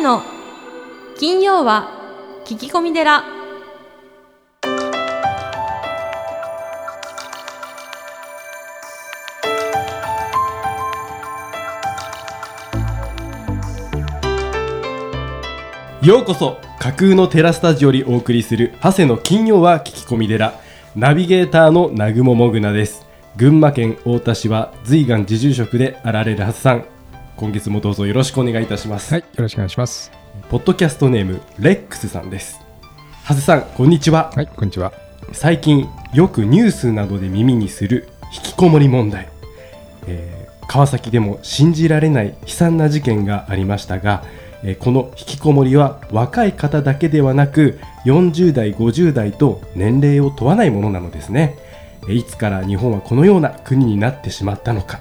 の金曜は聞き込み寺。ようこそ架空のテラスタジオにお送りする長谷の金曜は聞き込み寺。ナビゲーターの南雲もぐなです。群馬県太田市は随願寺住職であられるはずさん。今月もどうぞよろしくお願いいたします、はい、よろしくお願いします。ポッドキャストネームレックスさんです。長谷さんこんにちは。はい、こんにちは。最近よくニュースなどで耳にする引きこもり問題、えー川崎でも信じられない悲惨な事件がありましたが、えーこの引きこもりは若い方だけではなく40代50代と年齢を問わないものなのですね。えーいつから日本はこのような国になってしまったのか、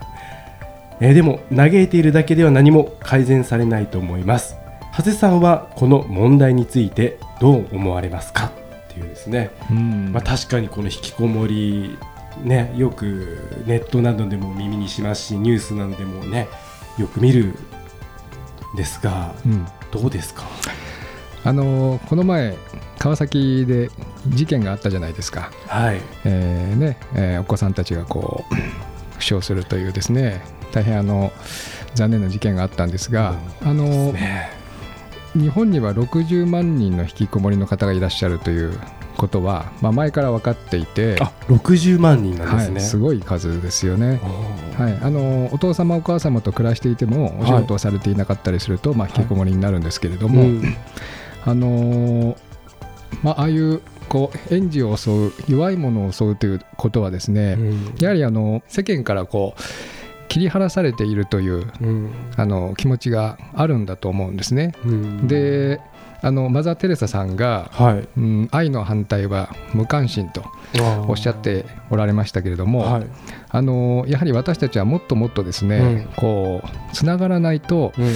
えーでも嘆いているだけでは何も改善されないと思います。長谷さんはこの問題についてどう思われますか？っていうですね。うん。まあ、確かにこの引きこもり、ね、よくネットなどでも耳にしますしニュースなどでもねよく見るんですがうん、どうですか？あのーこの前川崎で事件があったじゃないですか。はい。えーね、えーお子さんたちがこう負傷するというですね、大変あの残念な事件があったんですが、あの日本には60万人の引きこもりの方がいらっしゃるということは、まあ前から分かっていて、あ60万人なんですはい、ね、すごい数ですよね。おー。はい、あのお父様お母様と暮らしていてもお仕事をされていなかったりすると、まあ、引きこもりになるんですけれども、うん。あのーまあああいうこう園児を襲う弱いものを襲うということはですね、うん。やはりあの世間からこう切り離されているといううん。あの気持ちがあるんだと思うんですね。うん。であのマザー・テレサさんが、はい。うん、愛の反対は無関心とおっしゃっておられましたけれども、はい。あのやはり私たちはもっともっとですね、うん。こうつながらないとうん。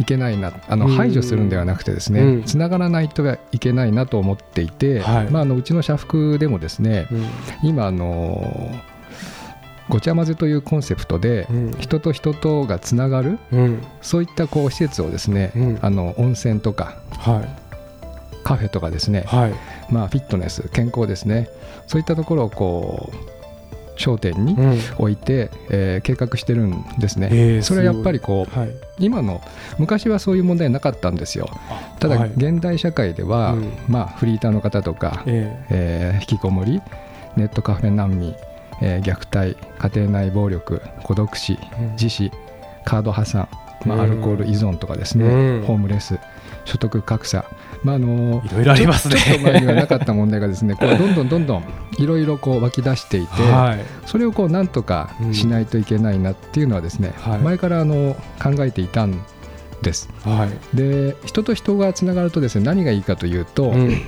いけないなあのうん。排除するんではなくてですね、うん。つながらないといけないなと思っていて、はい。まあ、あのうちの社服でもですねうん。今あのごちゃ混ぜというコンセプトで、うん。人と人とがつながるうん。そういったこう施設をですね、うん。あの温泉とかはい。カフェとかですね、はい。まあ、フィットネス健康ですね。そういったところをこう焦点にうん。置いて、えー計画してるんですね。えーそれはやっぱりこうはい。今の昔はそういう問題なかったんですよ。ただ、はい。現代社会では、うん。まあ、フリーターの方とか、え。えー引きこもりネットカフェ難民、えー虐待家庭内暴力孤独死え自死カード破産、まあ、うん。アルコール依存とかですね、うん。ホームレス所得格差、まああのいろいろありますね。ちょっと前にはなかった問題がですね こうどんどんどんどんいろいろこう湧き出していて、はい。それをこうなんとかしないといけないなっていうのはですね、はい。前からあの考えていたんです。はい。で人と人がつながるとですね何がいいかというと、うん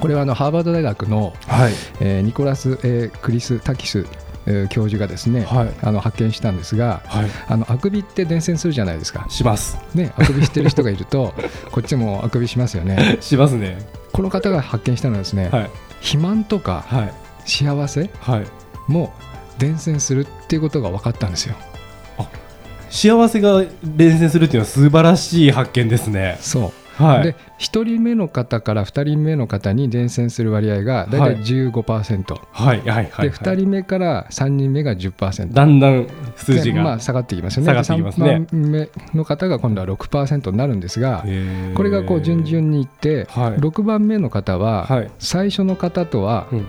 これはあのハーバード大学の、はい。えーニコラス・えークリス・タキス、えー教授がですね、はい。あの発見したんですがはい。あのあくびって伝染するじゃないですか、します。ね、あくびしてる人がいると こっちもあくびしますよね。しますね。この方が発見したのはですね、はい。肥満とかはい。幸せはい。も伝染するっていうことが分かったんですよ。幸せが連戦するっていうのは素晴らしい発見ですね。そうはい。で1人目の方から2人目の方に伝染する割合が大体15%、はいはいはいで2人目から3人目が10%だんだん数字がでまあ、下がってきますよね。下がってきますね。3番目の方が今度は6%になるんですがこれがこう順々にいって、はい。6番目の方ははい。最初の方とはうん。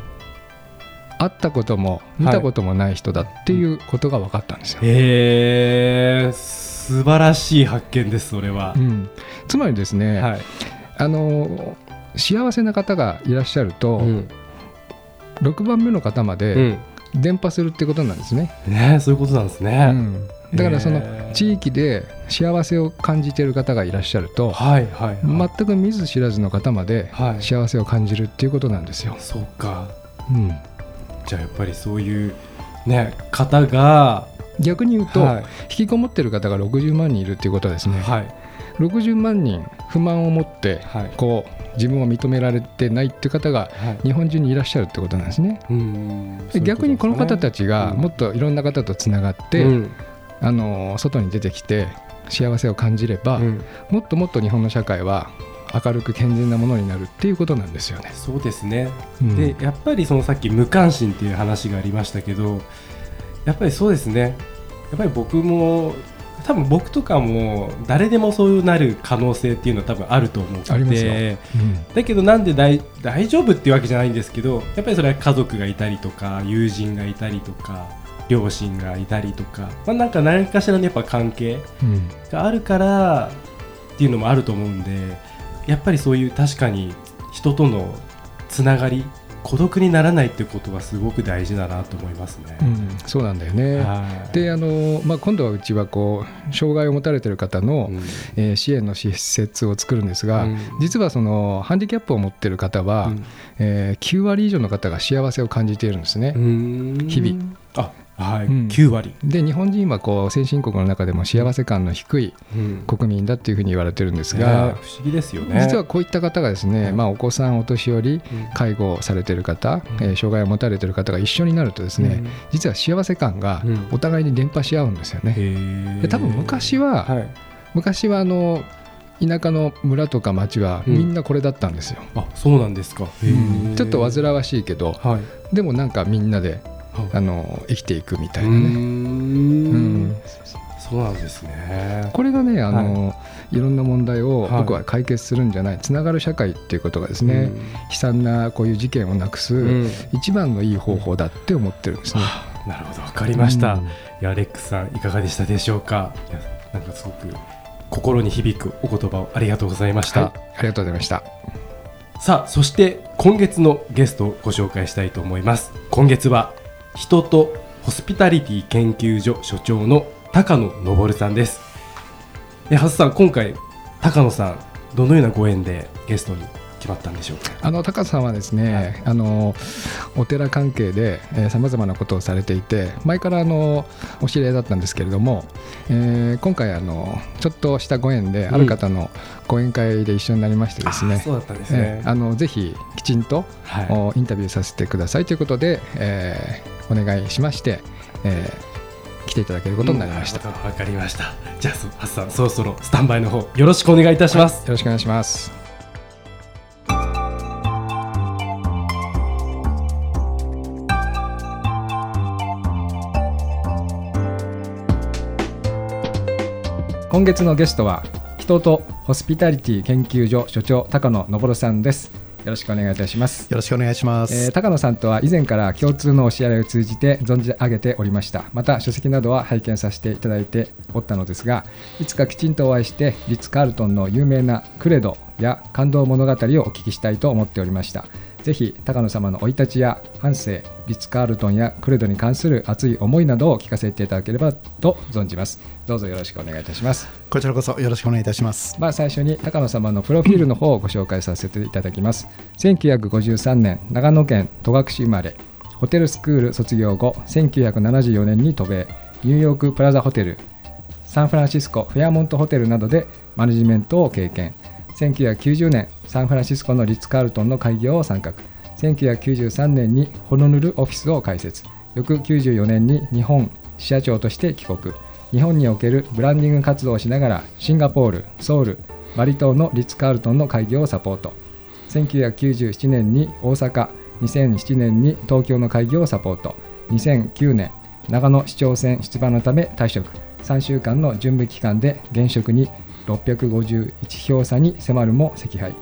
会ったことも見たこともない人だっていうことが分かったんですよ。へえ素晴らしい発見ですそれは。うん、つまりですね、はい。あの幸せな方がいらっしゃると、うん。6番目の方まうでん。伝播するってことなんですね。ねそういうことなんですうねん。だからその地域で幸せを感じている方がいらっしゃるとはいはいはい。全く見ず知らずの方まではい。幸せを感じるっていうことなんですよ。そうか。うん。じゃあやっぱりそういうね方が逆に言うと、はい。引きこもってる方が60万人いるっていうことはですね、はい。60万人不満を持ってはい。こう自分を認められてないっていう方がはい。日本中にいらっしゃるってことなんですね。うん。で逆にこの方たちがうん。もっといろんな方とつながって、うん。あの外に出てきて幸せを感じれば、うん。もっともっと日本の社会は明るく健全なものになるっていうことなんですよね。そうですね。うん。でやっぱりそのさっき無関心っていう話がありましたけどやっぱりそうですね。やっぱり僕も多分僕とかも誰でもそうなる可能性っていうのは多分あると思ってありますよ。だけどなんで大大丈夫っていうわけじゃないんですけどやっぱりそれは家族がいたりとか友人がいたりとか両親がいたりとか、まあ、なんか何かしらのやっぱ関係うん。があるからっていうのもあると思うんでやっぱりそういう確かに人とのつながり孤独にならないってことはすごく大事だなと思いますね。うんそうなんだよね。はいであのまあ、今度はうちはこう障害を持たれている方の、うんえー支援の施設を作るんですが、うん実はそのハンディキャップを持っている方は、うんえー9割以上の方が幸せを感じているんですね。うん日々あはい、うん。9割、で日本人はこう先進国の中でも幸せ感の低いうん。国民だっていうふうに言われてるんですねが、不思議ですよね。実はこういった方がですね、うんまあ、お子さんお年寄りうん。介護をされている方、うん。えー障害を持たれている方が一緒になるとですね、うん。実は幸せ感がうん。お互いに伝播し合うんですよね。で多分昔は、はい、昔はあの田舎の村とか町はうん。みんなこれだったんですよ。あそうなんですか。ちょっと煩わしいけどはい。でもなんかみんなではいあの生きていくみたいなね。んんそうなんですね。これがねあの、い、ろんな問題をはい僕は解決するんじゃないつながる社会っていうことがですね、悲惨なこういう事件をなくす、うん、うん一番のいい方法だって思ってるんですね。なるほどわかりました。うんいやレックスさんいかがでしたでしょうか？なんかすごく心に響くお言葉をありがとうございました。はい、ありがとうございました。さあそして今月のゲストをご紹介したいと思います今月は人とホスピタリティ研究所所長の高野昇さんです。えはずさん今回高野さんどのようなご縁でゲストに決まったんでしょうか？あの高さんはですね、あのお寺関係でさまざまなことをされていて前からあのお知り合いだったんですけれども、えー今回あのちょっとしたご縁である方の講演会で一緒になりましてですね、あそうだったんですえねーあのぜひきちんと、はい。おインタビューさせてくださいということで、えーお願いしまして、えー来ていただけることになりました。なるほどわかりました。じゃあそはずさんそろそろスタンバイの方よろしくお願いいたします、よろしくお願いします。今月のゲストは人とホスピタリティ研究所所長高野昇さんです。よろしくお願いいたします。よろしくお願いします。えー高野さんとは以前から共通のお知り合いを通じて存じ上げておりましたまた書籍などは拝見させていただいておったのですがいつかきちんとお会いしてリッツ・カールトンの有名なクレドや感動物語をお聞きしたいと思っておりましたぜひ高野様の生い立ちや半生リッツ・カールトンやクレドに関する熱い思いなどを聞かせていただければと存じますどうぞよろしくお願いいたしますこちらこそよろしくお願いいたします。まあ、最初に高野様のプロフィールの方をご紹介させていただきます。1953年、長野県戸隠生まれ、ホテルスクール卒業後、1974年に渡米、ニューヨークプラザホテル、サンフランシスコフェアモントホテルなどでマネジメントを経験。1990年、サンフランシスコのリッツ・カールトンの開業を参画。1993年にホノルルオフィスを開設。翌94年に日本支社長として帰国。日本におけるブランディング活動をしながらシンガポール、ソウル、バリ島のリッツ・カールトンの開業をサポート。1997年に大阪2007年に東京の開業をサポート。2009年長野市長選出馬のため退職。3週間の準備期間で現職に651票差に迫るも惜敗。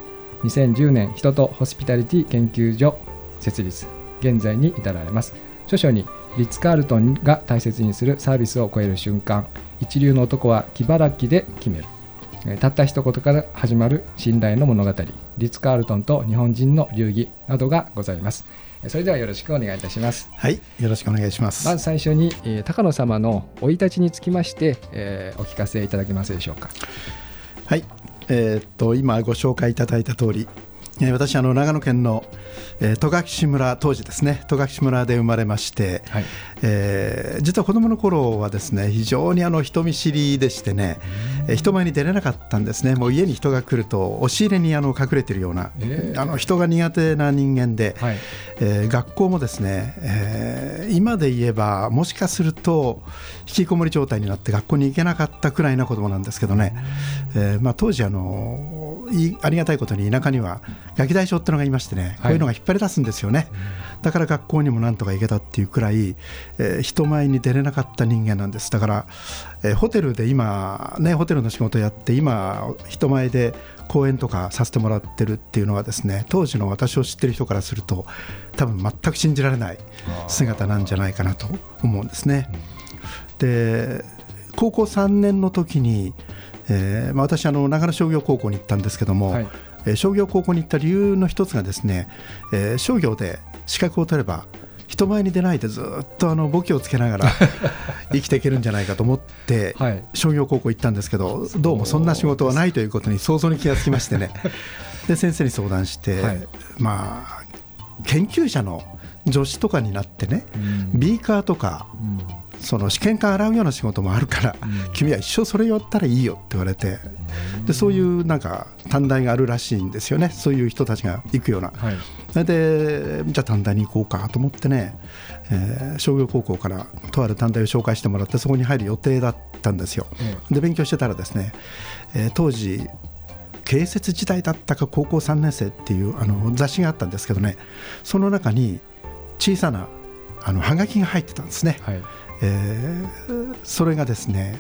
2010年人とホスピタリティ研究所設立。現在に至られます。著書にリッツ・カールトンが大切にするサービスを超える瞬間一流の男は気晴らきで決める。えーたった一言から始まる信頼の物語リッツ・カールトンと日本人の流儀などがございます。えーそれではよろしくお願いいたします。はい、よろしくお願いします。まず最初に、えー高野様の生い立ちにつきまして、えーお聞かせいただけますでしょうか。はい、えーっと今ご紹介いただいた通り、私あの長野県の、えー、戸隠村当時ですね戸隠村で生まれまして、はい、えー、実は子どもの頃はですね非常にあの人見知りでしてね、えー、人前に出れなかったんですね。もう家に人が来ると押し入れにあの隠れているような、えー、あの人が苦手な人間で、はい、えー、学校もですね、えー、今で言えばもしかすると引きこもり状態になって学校に行けなかったくらいな子どもなんですけどね、えーまあ、当時あのありがたいことに田舎にはガキ大将ってのがいましてね、こういうのが引っ張り出すんですよね、だから学校にもなんとか行けたっていうくらい、えー、人前に出れなかった人間なんです。だから、えー、ホテルで今ねホテルの仕事やって今人前で講演とかさせてもらってるっていうのはですね当時の私を知ってる人からすると多分全く信じられない姿なんじゃないかなと思うんですね。で高校3年の時に、えーまあ、私あの長野商業高校に行ったんですけども、はい。えー、商業高校に行った理由の一つがですね、えー、商業で資格を取れば人前に出ないでずっとあの簿記をつけながら 生きていけるんじゃないかと思って、はい、商業高校行ったんですけどどうもそんな仕事はないということに早々に気がつきましてね。で先生に相談して、はい、まあ研究者の助手とかになってね、うん、ビーカーとか、うんその試験管洗うような仕事もあるから、うん、君は一生それやったらいいよって言われて、でそういうなんか短大があるらしいんですよね。そういう人たちが行くような、はい、それでじゃあ短大に行こうかと思ってね、えー、商業高校からとある短大を紹介してもらってそこに入る予定だったんですよ、うん、で勉強してたらですね、えー、当時建設時代だったか高校3年生っていうあの雑誌があったんですけどねその中に小さなあのはがきが入ってたんですね、はいえー、それがですね、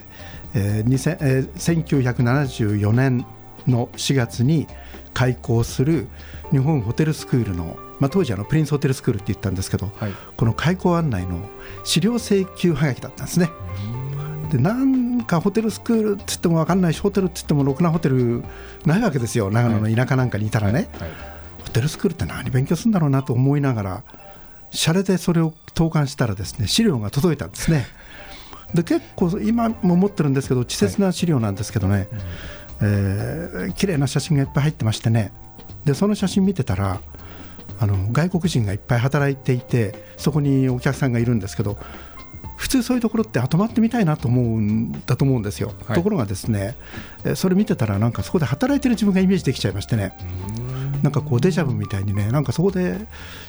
えーえー、1974年の4月に開校する日本ホテルスクールの、まあ、当時あのプリンスホテルスクールって言ったんですけど、はい、この開校案内の資料請求はがきだったんですね。でなんかホテルスクールって言っても分かんないしホテルって言ってもろくなホテルないわけですよ。長野の田舎なんかにいたらね、はい、ホテルスクールって何勉強するんだろうなと思いながらシャレでそれを投函したらですね資料が届いたんですね。で結構今も持ってるんですけど稚拙な資料なんですけどね、はい、えー、綺麗な写真がいっぱい入ってましてね。でその写真見てたらあの外国人がいっぱい働いていてそこにお客さんがいるんですけど普通そういうところって泊まってみたいなと思うんだと思うんですよ、はい、ところがですねそれ見てたらなんかそこで働いてる自分がイメージできちゃいましてねなんかこうデジャブみたいにねなんかそこで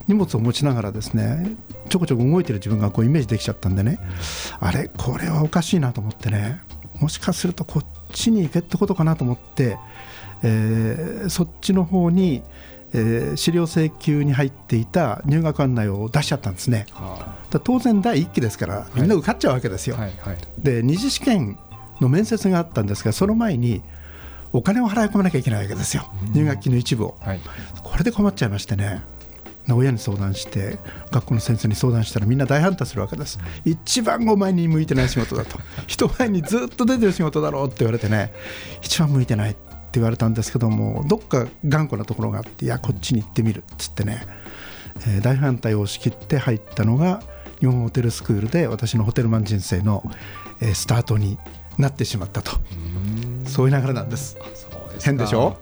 荷物を持ちながらですねちょこちょこ動いてる自分がこうイメージできちゃったんでねあれこれはおかしいなと思ってねもしかするとこっちに行けってことかなと思って、えー、そっちの方に、えー、資料請求に入っていた入学案内を出しちゃったんですね、はあ、当然第1期ですからみんな受かっちゃうわけですよ、はいはいはい、で二次試験の面接があったんですがその前にお金を払い込まなきゃいけないわけですよ、入学金の一部を、はい、これで困っちゃいましてね。親に相談して学校の先生に相談したらみんな大反対するわけです、一番お前に向いてない仕事だと。人前にずっと出てる仕事だろうって言われてね。一番向いてないって言われたんですけどもどっか頑固なところがあっていやこっちに行ってみるっつってね、えー、大反対を押し切って入ったのが日本ホテルスクールで私のホテルマン人生の、えー、スタートになってしまったと。そういう流れなんです。変でしょ？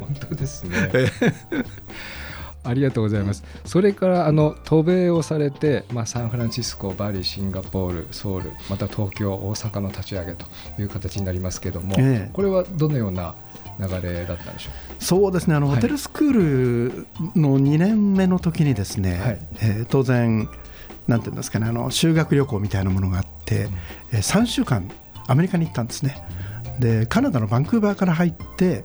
本当ですね。ありがとうございます。それからあの渡米をされて、まあ、サンフランシスコ、バリ、シンガポール、ソウル、また東京、大阪の立ち上げという形になりますけれども、ええ、これはどのような流れだったんでしょう？そうですね。あの、はい、ホテルスクールの2年目の時にですね、はい、えー、当然、なんていうんですかね。あの修学旅行みたいなものがあって、うん、えー、3週間アメリカに行ったんですね。でカナダのバンクーバーから入って、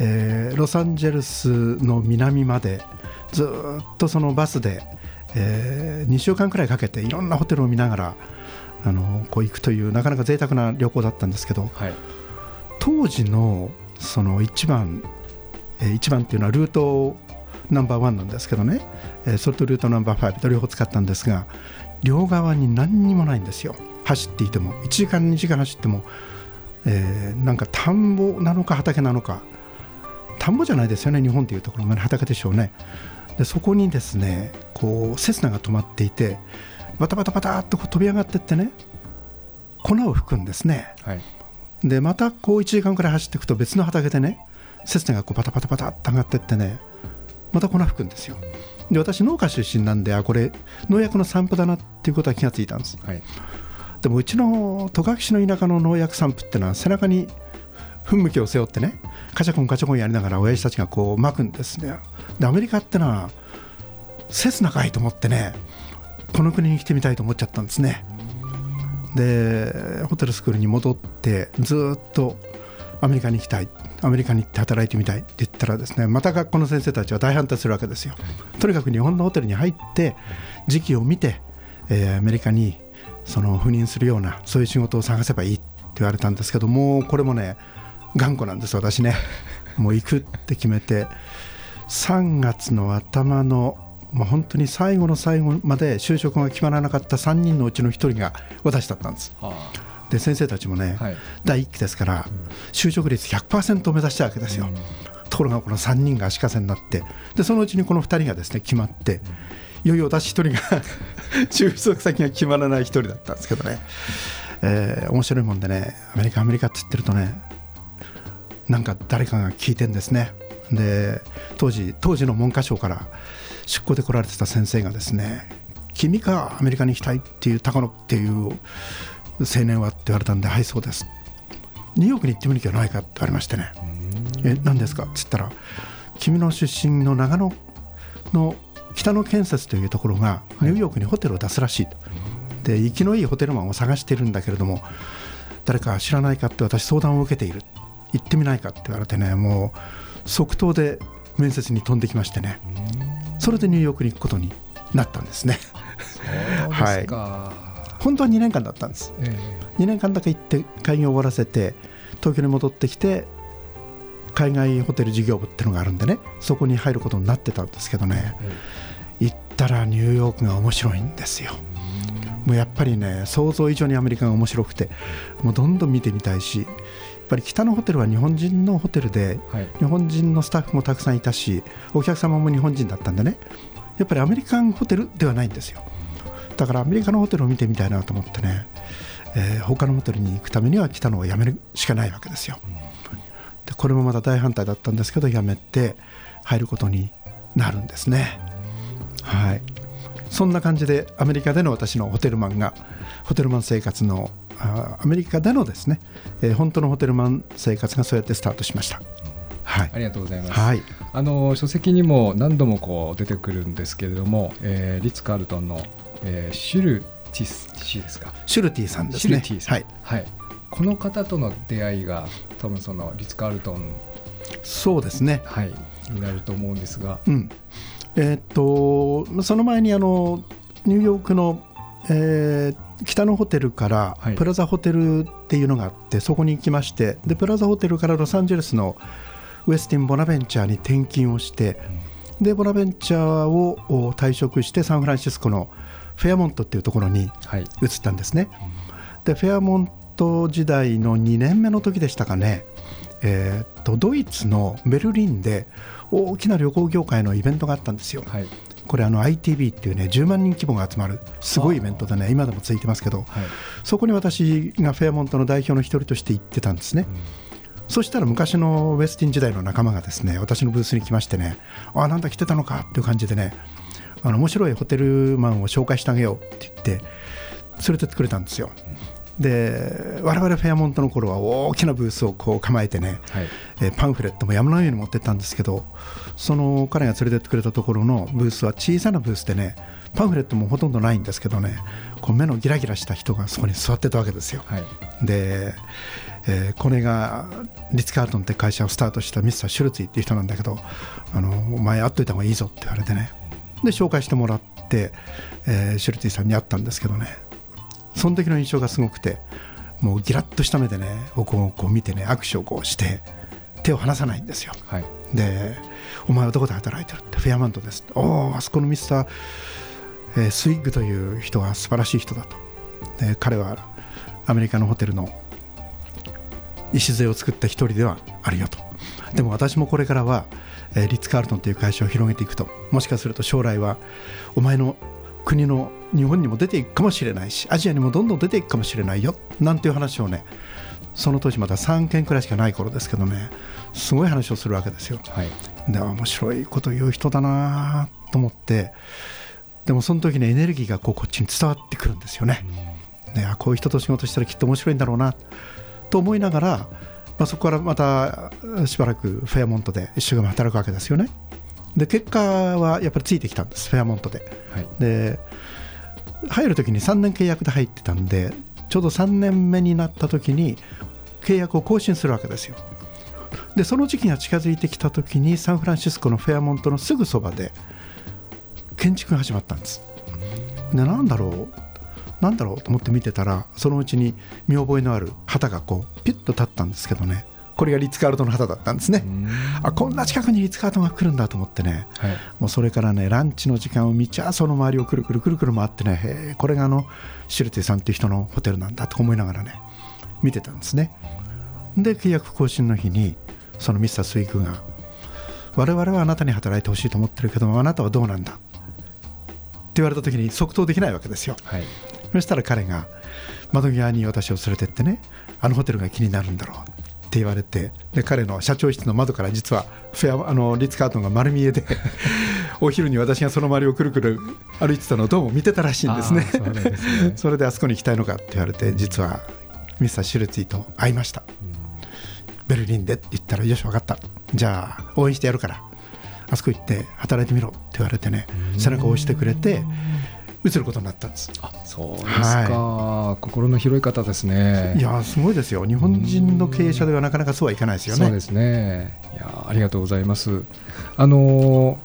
えー、ロサンゼルスの南までずっとそのバスで、えー、2週間くらいかけていろんなホテルを見ながらあのこう行くというなかなか贅沢な旅行だったんですけど、はい、当時のその一番、えー、一番っていうのはルートナンバーワンなんですけどね、えー、それとルートナンバーファイブと両方使ったんですが両側に何にもないんですよ。走っていても1時間2時間走ってもえー、なんか田んぼなのか畑なのか。田んぼじゃないですよね日本というところが、ね、畑でしょうね。でそこにですねこうセスナが止まっていてバタバタバタっとこう飛び上がっていってね粉を吹くんですね、はい、でまたこう1時間くらい走っていくと別の畑でねセスナがこうバタバタバタっと上がっていってねまた粉吹くんですよ。で私農家出身なんであこれ農薬の散布だなっていうことは気がついたんです、はい、でもうちの戸隠の田舎の農薬散布っていうのは背中に噴霧器を背負ってねカチャコンカチャコンやりながら親父たちがこう巻くんですね。でアメリカってのは切なかいと思ってねこの国に来てみたいと思っちゃったんですね。でホテルスクールに戻ってずっとアメリカに行きたいアメリカに行って働いてみたいって言ったらですねまた学校の先生たちは大反対するわけですよ。とにかく日本のホテルに入って時期を見て、えー、アメリカにその赴任するようなそういう仕事を探せばいいって言われたんですけどもうこれもね頑固なんです私ね もう行くって決めて3月の頭のもう本当に最後の最後まで就職が決まらなかった3人のうちの1人が私だったんです。はあで先生たちもね、はい、第1期ですから、就職率100%を目指したわけですよ。うん、ところがこの3人が足かせになってでそのうちにこの2人がですね決まっていよいよ私1人が 就職先が決まらない1人だったんですけどね、えー、面白いもんでねアメリカアメリカって言ってるとねなんか誰かが聞いてんですね。で当時当時の文科省から出向で来られてた先生がですね君かアメリカに行きたいっていう高野っていう青年は？って言われたんではいそうですニューヨークに行ってみる気はないか？って言われましてねえ何ですか？っつったら君の出身の長野の北の建設というところがニューヨークにホテルを出すらしいと、で生きのいいホテルマンを探しているんだけれども誰か知らないかって私相談を受けている。行ってみないかって言われてねもう即答で面接に飛んできましてね。それでニューヨークに行くことになったんですね。はい、本当は2年間だったんです、えー、2年間だけ行って会議を終わらせて東京に戻ってきて海外ホテル事業部っていうのがあるんでねそこに入ることになってたんですけどね、えー、行ったらニューヨークが面白いんですよ。もうやっぱりね想像以上にアメリカが面白くてもうどんどん見てみたいしぱり北のホテルは日本人のホテルで、はい、日本人のスタッフもたくさんいたしお客様も日本人だったんでね。やっぱりアメリカンホテルではないんですよ。だからアメリカのホテルを見てみたいなと思ってね、えー、他のホテルに行くためには来たのをやめるしかないわけですよ。でこれもまた大反対だったんですけどやめて入ることになるんですねはいそんな感じでアメリカでの私のホテルマンがホテルマン生活のアメリカでのですね、えー、本当のホテルマン生活がそうやってスタートしました。はい、ありがとうございます。はい、あの書籍にも何度もこう出てくるんですけれども、えー、リッツ・カールトンの、えー、シュルティス氏ですか。シュルティさんですね。シュルティさん。はい。はい。この方との出会いが多分そのリッツ・カールトンそうですね。はい。になると思うんですが。うん。えー、っとその前にあのニューヨークの、えー、北のホテルからプラザホテルっていうのがあって、はい、そこに行きましてでプラザホテルからロサンゼルスのウエスティン・ボナベンチャーに転勤をして、うん、でボナベンチャーを退職してサンフランシスコのフェアモントっていうところに移ったんですね。はい、でフェアモント時代の2年目の時でしたかね、えー、とドイツのベルリンで大きな旅行業界のイベントがあったんですよ。はいこれあの ITB っていうね10万人規模が集まるすごいイベントでね今でも続いてますけど、はい、そこに私がフェアモントの代表の一人として行ってたんですね。うんそしたら昔のウェスティン時代の仲間がですね私のブースに来ましてねあなんだ来てたのかっていう感じでねあの面白いホテルマンを紹介してあげようって言って連れてってくれたんですよ。で我々フェアモントの頃は大きなブースをこう構えてね、はい、えパンフレットも山のように持ってったんですけどその彼が連れてってくれたところのブースは小さなブースでねパンフレットもほとんどないんですけどねこう目のギラギラした人がそこに座ってたわけですよ。はい、で、えー、これがリッツ・カールトンって会社をスタートしたミスター・シュルツィっていう人なんだけどあのお前会っといた方がいいぞって言われてね。で紹介してもらって、えー、シュルツィさんに会ったんですけどねその時の印象がすごくてもうギラッとした目でね僕をこう見てね握手をこうして手を離さないんですよ、はい、で「お前はどこで働いてる?」って「フェアマントです」おおあそこのミスター、えー、スイッグという人は素晴らしい人だと。で彼はアメリカのホテルの礎を作った一人ではあるよと。でも私もこれからは、えー、リッツ・カールトンという会社を広げていくと。もしかすると将来はお前の国の日本にも出ていくかもしれないしアジアにもどんどん出ていくかもしれないよなんていう話をねその当時まだ3件くらいしかない頃ですけどねすごい話をするわけですよ、はい、で面白いこと言う人だなと思ってでもその時にエネルギーがこうこっちに伝わってくるんですよね、でこういう人と仕事したらきっと面白いんだろうなと思いながら、まあ、そこからまたしばらくフェアモントで一生懸命働くわけですよねで結果はやっぱりついてきたんですフェアモントで、はい、で入る時に3年契約で入ってたんでちょうど3年目になった時に契約を更新するわけですよ。でその時期が近づいてきた時にサンフランシスコのフェアモントのすぐそばで建築が始まったんです。でなんだろう？なんだろう？と思って見てたらそのうちに見覚えのある旗がこうピュッと立ったんですけどねこれがリッツ・カールトンの旗だったんですね。あこんな近くにリッツ・カールトンが来るんだと思ってね、はい、もうそれからねランチの時間を見ちゃその周りをくるくるくるくる回ってねこれがあのシュルティさんっていう人のホテルなんだと思いながらね見てたんですね。で契約更新の日にそのミスター・スイクが我々はあなたに働いてほしいと思ってるけどもあなたはどうなんだ？って言われた時に即答できないわけですよ、はい、そしたら彼が窓際に私を連れてってねあのホテルが気になるんだろうって言われてで彼の社長室の窓から実はフェアあのリッツ・カートンが丸見えで お昼に私がその周りをくるくる歩いてたのをどうも見てたらしいんですね。それであそこに行きたいのかって言われて実はミスター・シュルツィと会いました、ベルリンでって言ったらよし分かった。じゃあ応援してやるからあそこ行って働いてみろって言われてね背中を押してくれて移ることになったんです。あそうですか、はい、心の広い方ですね。いやすごいですよ。日本人の経営者ではなかなかそうはいかないですよね。そうですね。いやありがとうございます。あの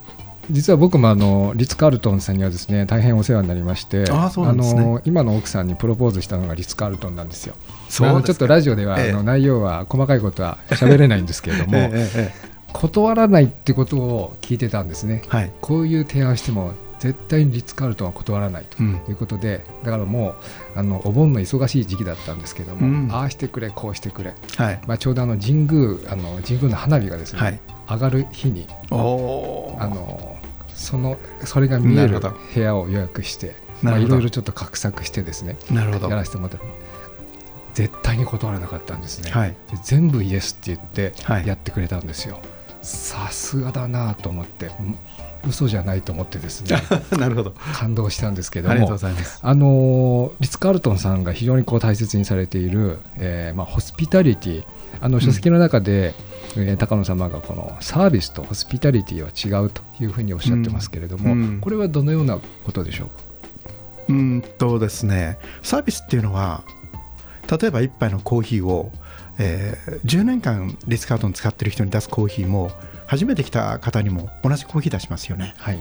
実は僕もあのリッツ・カールトンさんにはですね大変お世話になりましてあ、の今の奥さんにプロポーズしたのがリッツ・カールトンなんですよ。そう、まあ、ちょっとラジオでは、あの内容は細かいことは喋れないんですけれども、えええ、断らないってことを聞いてたんですね。はい、こういう提案しても絶対にリッツ・カールトンは断らないということで、うん、だからもうあのお盆の忙しい時期だったんですけども、うん、ああしてくれこうしてくれ、はい、まあ、ちょうどあの神宮あの神宮の花火がですね、はい、上がる日にあのそのそれが見える部屋を予約してまあ、いろいろちょっと画策してですねなるほど。やらせてもらった絶対に断らなかったんですね、はい、全部イエスって言ってやってくれたんですよ、さすがだなと思って嘘じゃないと思ってですね なるほど。感動したんですけどもありがとうございます。あのリッツ・カールトンさんが非常にこう大切にされている、えーまあ、ホスピタリティあの書籍の中で、うん、えー、高野様がこのサービスとホスピタリティは違うというふうにおっしゃってますけれども、うん、これはどのようなことでしょうか？うんとですねサービスっていうのは例えば1杯のコーヒーを、えー、10年間リッツ・カートン使ってる人に出すコーヒーも初めて来た方にも同じコーヒー出しますよね。はい、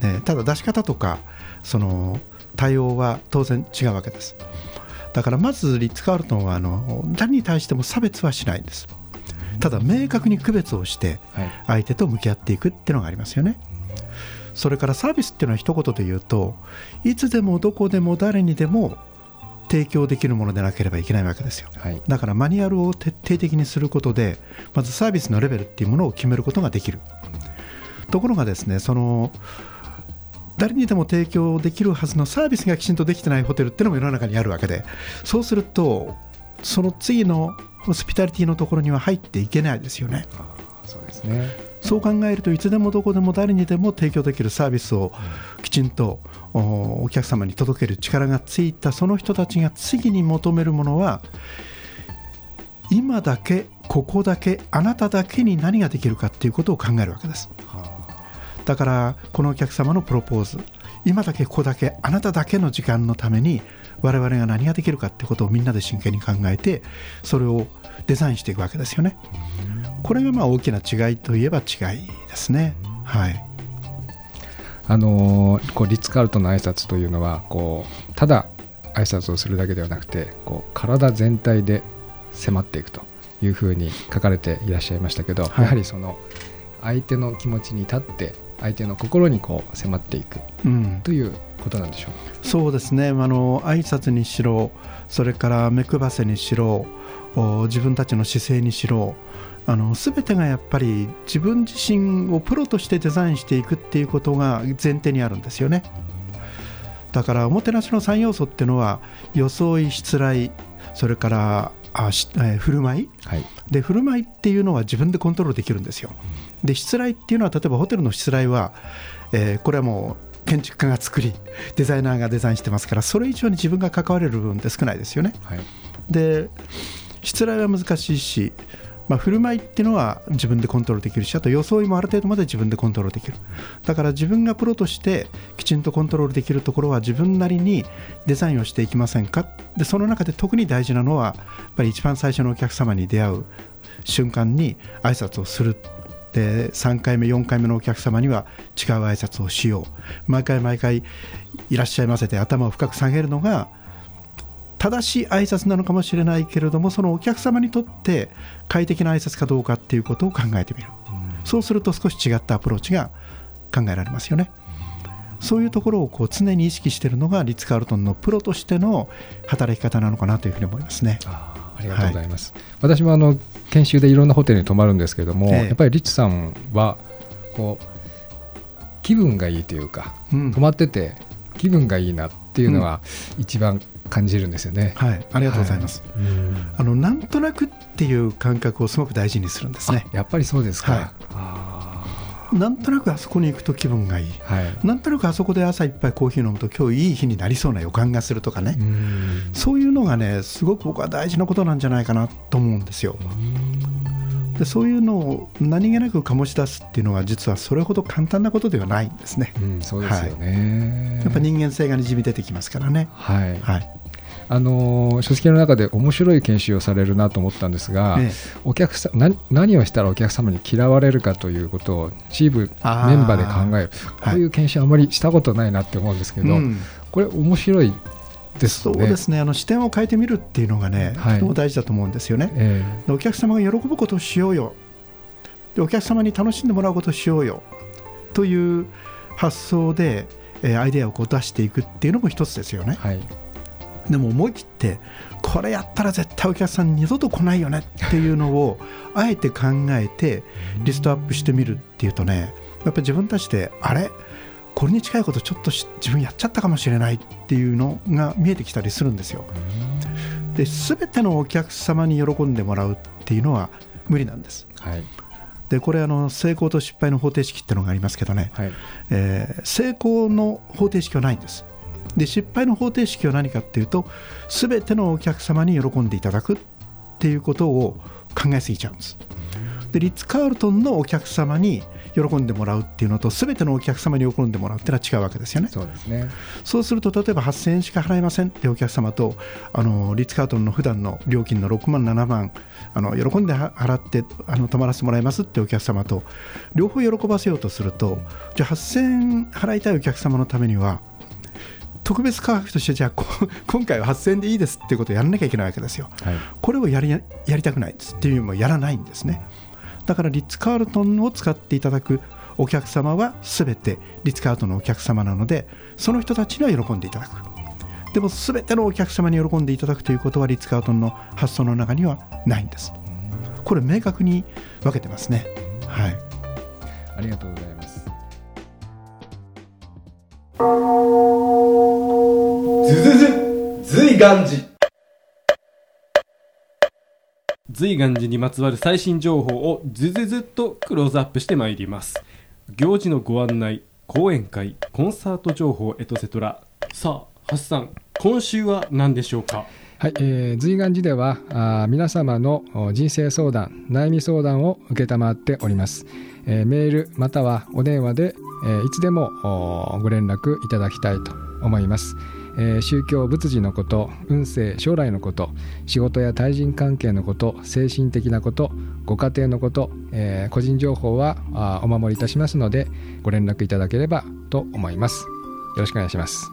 ねただ出し方とかその対応は当然違うわけです。だからまずリッツ・カールトンはあの誰に対しても差別はしないんです。ただ明確に区別をして相手と向き合っていくっていうのがありますよね。それからサービスっていうのは一言で言うといつでもどこでも誰にでも提供できるものでなければいけないわけですよ、はい、だからマニュアルを徹底的にすることでまずサービスのレベルっていうものを決めることができる、ところがですねその誰にでも提供できるはずのサービスがきちんとできてないホテルっていうのも世の中にあるわけでそうするとその次のホスピタリティのところには入っていけないですよね。そうですね。そう考えるといつでもどこでも誰にでも提供できるサービスをきちんとお客様に届ける力がついたその人たちが次に求めるものは今だけここだけあなただけに何ができるかっていうことを考えるわけです。だからこのお客様のプロポーズ今だけここだけあなただけの時間のために我々が何ができるかってことをみんなで真剣に考えてそれをデザインしていくわけですよね。これがまあ大きな違いといえば違いですね。はい。あのこうリッツ・カールトンの挨拶というのはこうただ挨拶をするだけではなくてこう体全体で迫っていくというふうに書かれていらっしゃいましたけど、はい、やはりその相手の気持ちに立って相手の心にこう迫っていくということなんでしょう、うん、そうですね。あの挨拶にしろそれから目配せにしろ自分たちの姿勢にしろあの全てがやっぱり自分自身をプロとしてデザインしていくっていうことが前提にあるんですよねだからおもてなしの3要素っていうのは装いしつらいそれからあし、えー、振る舞い、はい、で振る舞いっていうのは自分でコントロールできるんですよ。でしつらいっていうのは例えばホテルのしつらいは、えー、これはもう建築家が作りデザイナーがデザインしてますからそれ以上に自分が関われる部分って少ないですよね。はい、でしつらいは難しいしまあ、振る舞いっていうのは自分でコントロールできるしあと装いもある程度まで自分でコントロールできる。だから自分がプロとしてきちんとコントロールできるところは自分なりにデザインをしていきませんか？でその中で特に大事なのはやっぱり一番最初のお客様に出会う瞬間に挨拶をする。で3回目4回目のお客様には違う挨拶をしよう。毎回毎回いらっしゃいませて頭を深く下げるのが正しい挨拶なのかもしれないけれどもそのお客様にとって快適な挨拶かどうかっていうことを考えてみる、うん、そうすると少し違ったアプローチが考えられますよね。そういうところをこう常に意識しているのがリッツ・カールトンのプロとしての働き方なのかなというふうに思いますね。ありがとうございます、はい、私もあの研修でいろんなホテルに泊まるんですけれども、ええ、やっぱりリッツさんはこう気分がいいというか、うん、泊まってて気分がいいなっていうのは一番感じるんですよね。はい、ありがとうございます。はい、あのなんとなくっていう感覚をすごく大事にするんですね。やっぱりそうですか。はい、なんとなくあそこに行くと気分がいい、はい、なんとなくあそこで朝いっぱいコーヒー飲むと今日いい日になりそうな予感がするとかねそういうのがねすごく僕は大事なことなんじゃないかなと思うんですよ。でそういうのを何気なく醸し出すっていうのは実はそれほど簡単なことではないんですね。うん、そうですよね、はい、やっぱ人間性がにじみ出てきますからね。はい、はい。あの書籍の中で面白い研修をされるなと思ったんですが、ええ、お客さ何何をしたらお客様に嫌われるかということをチームメンバーで考える。こういう研修あまりしたことないなって思うんですけど、はい、これ面白いですね、そうですね。あの視点を変えてみるっていうのがね、はい、とても大事だと思うんですよね、えー、お客様が喜ぶことをしようよ。でお客様に楽しんでもらうことをしようよ。という発想で、えー、アイデアをこう出していくっていうのも一つですよね、はい、でも思い切ってこれやったら絶対お客さん二度と来ないよねっていうのを あえて考えてリストアップしてみるっていうとねやっぱり自分たちであれ？これに近いことちょっと自分やっちゃったかもしれないっていうのが見えてきたりするんですよ。で全てのお客様に喜んでもらうっていうのは無理なんです。はい、でこれあの成功と失敗の方程式っていうのがありますけどね、はい、えー、成功の方程式はないんです。で失敗の方程式は何かっていうと全てのお客様に喜んでいただくっていうことを考えすぎちゃうんです。でリッツ・カールトンのお客様に喜んでもらうっていうのと全てのお客様に喜んでもらうっていうのは違うわけですよね。そうですねそうすると例えば8000円しか払えませんってお客様とあのリッツ・カートンの普段の料金の6万7万あの喜んで払ってあの泊まらせてもらいますってお客様と両方喜ばせようとするとじゃあ8000円払いたいお客様のためには特別価格としてじゃあ今回は8000円でいいですっていうことをやらなきゃいけないわけですよ。はい、これをやりやりたくないっていう意味もやらないんですね。だからリッツ・カールトンを使っていただく。お客様は全てリッツ・カールトンのお客様なのでその人たちには喜んでいただく。でも全てのお客様に喜んでいただくということはリッツ・カールトンの発想の中にはないんです。これ明確に分けてますね。はい。ありがとうございます。ずずずずいがんじ随願寺にまつわる最新情報をずずずっとクローズアップしてまいります。行事のご案内講演会コンサート情報エトセトラさあハッサン今週は何でしょうか？はい、えー、随願寺ではあ皆様の人生相談悩み相談を承っております、えー、メールまたはお電話で、えー、いつでもご連絡いただきたいと思います。えー、宗教仏事のこと運勢将来のこと仕事や対人関係のこと精神的なことご家庭のこと、えー、個人情報はあお守りいたしますのでご連絡いただければと思います。よろしくお願いします。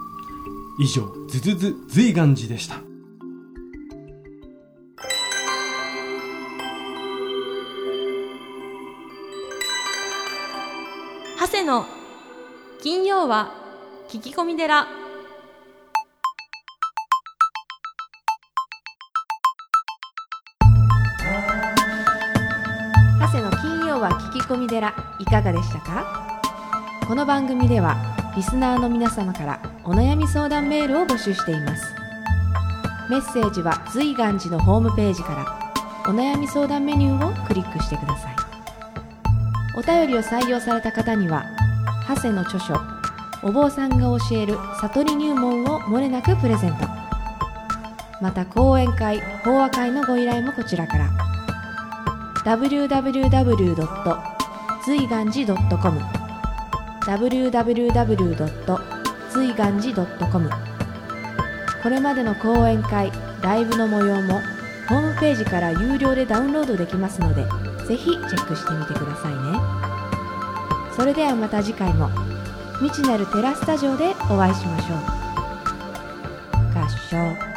以上ズズズ随願寺でした。長谷の金曜は聞き込み寺込み寺いかがでしたか？この番組ではリスナーの皆様からお悩み相談メールを募集しています。メッセージは随願寺のホームページからお悩み相談メニューをクリックしてください。お便りを採用された方には長谷の著書お坊さんが教える悟り入門をもれなくプレゼント。また講演会法話会のご依頼もこちらから。www. 随願寺 .com www. 随願寺 .com これまでの講演会ライブの模様もホームページから有料でダウンロードできますのでぜひチェックしてみてくださいね。それではまた次回も未知なるテラスタジオでお会いしましょう。合唱。